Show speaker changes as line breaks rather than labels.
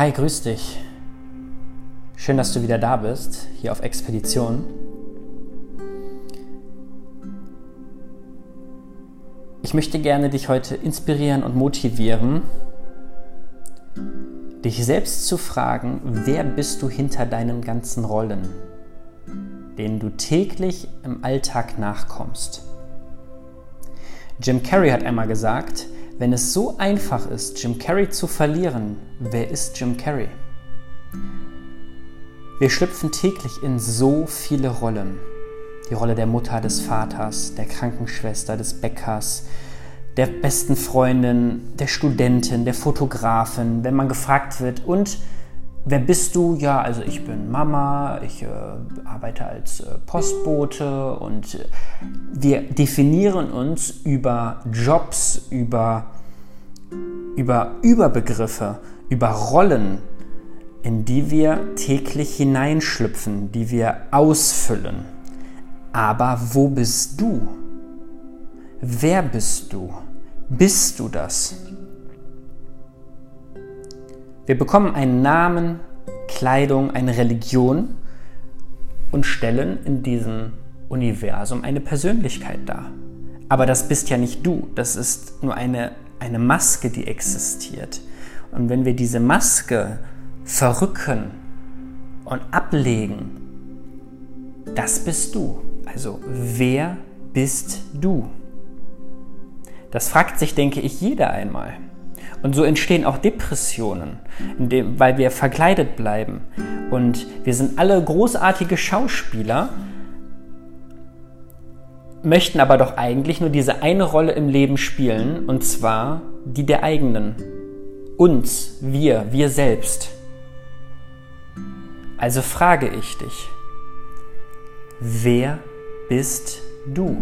Hi, grüß dich. Schön, dass du wieder da bist, hier auf Expedition. Ich möchte gerne dich heute inspirieren und motivieren, dich selbst zu fragen, wer bist du hinter deinen ganzen Rollen, denen du täglich im Alltag nachkommst. Jim Carrey hat einmal gesagt, wenn es so einfach ist, Jim Carrey zu verlieren, wer ist Jim Carrey? Wir schlüpfen täglich in so viele Rollen. Die Rolle der Mutter, des Vaters, der Krankenschwester, des Bäckers, der besten Freundin, der Studentin, der Fotografin, wenn man gefragt wird, und wer bist du? Ja, also ich bin Mama, ich äh, arbeite als äh, Postbote und äh, wir definieren uns über Jobs, über, über Überbegriffe, über Rollen, in die wir täglich hineinschlüpfen, die wir ausfüllen. Aber wo bist du? Wer bist du? Bist du das? Wir bekommen einen Namen, Kleidung, eine Religion und stellen in diesem Universum eine Persönlichkeit dar. Aber das bist ja nicht du, das ist nur eine, eine Maske, die existiert. Und wenn wir diese Maske verrücken und ablegen, das bist du. Also wer bist du? Das fragt sich, denke ich, jeder einmal. Und so entstehen auch Depressionen, dem, weil wir verkleidet bleiben. Und wir sind alle großartige Schauspieler, möchten aber doch eigentlich nur diese eine Rolle im Leben spielen, und zwar die der eigenen. Uns, wir, wir selbst. Also frage ich dich, wer bist du?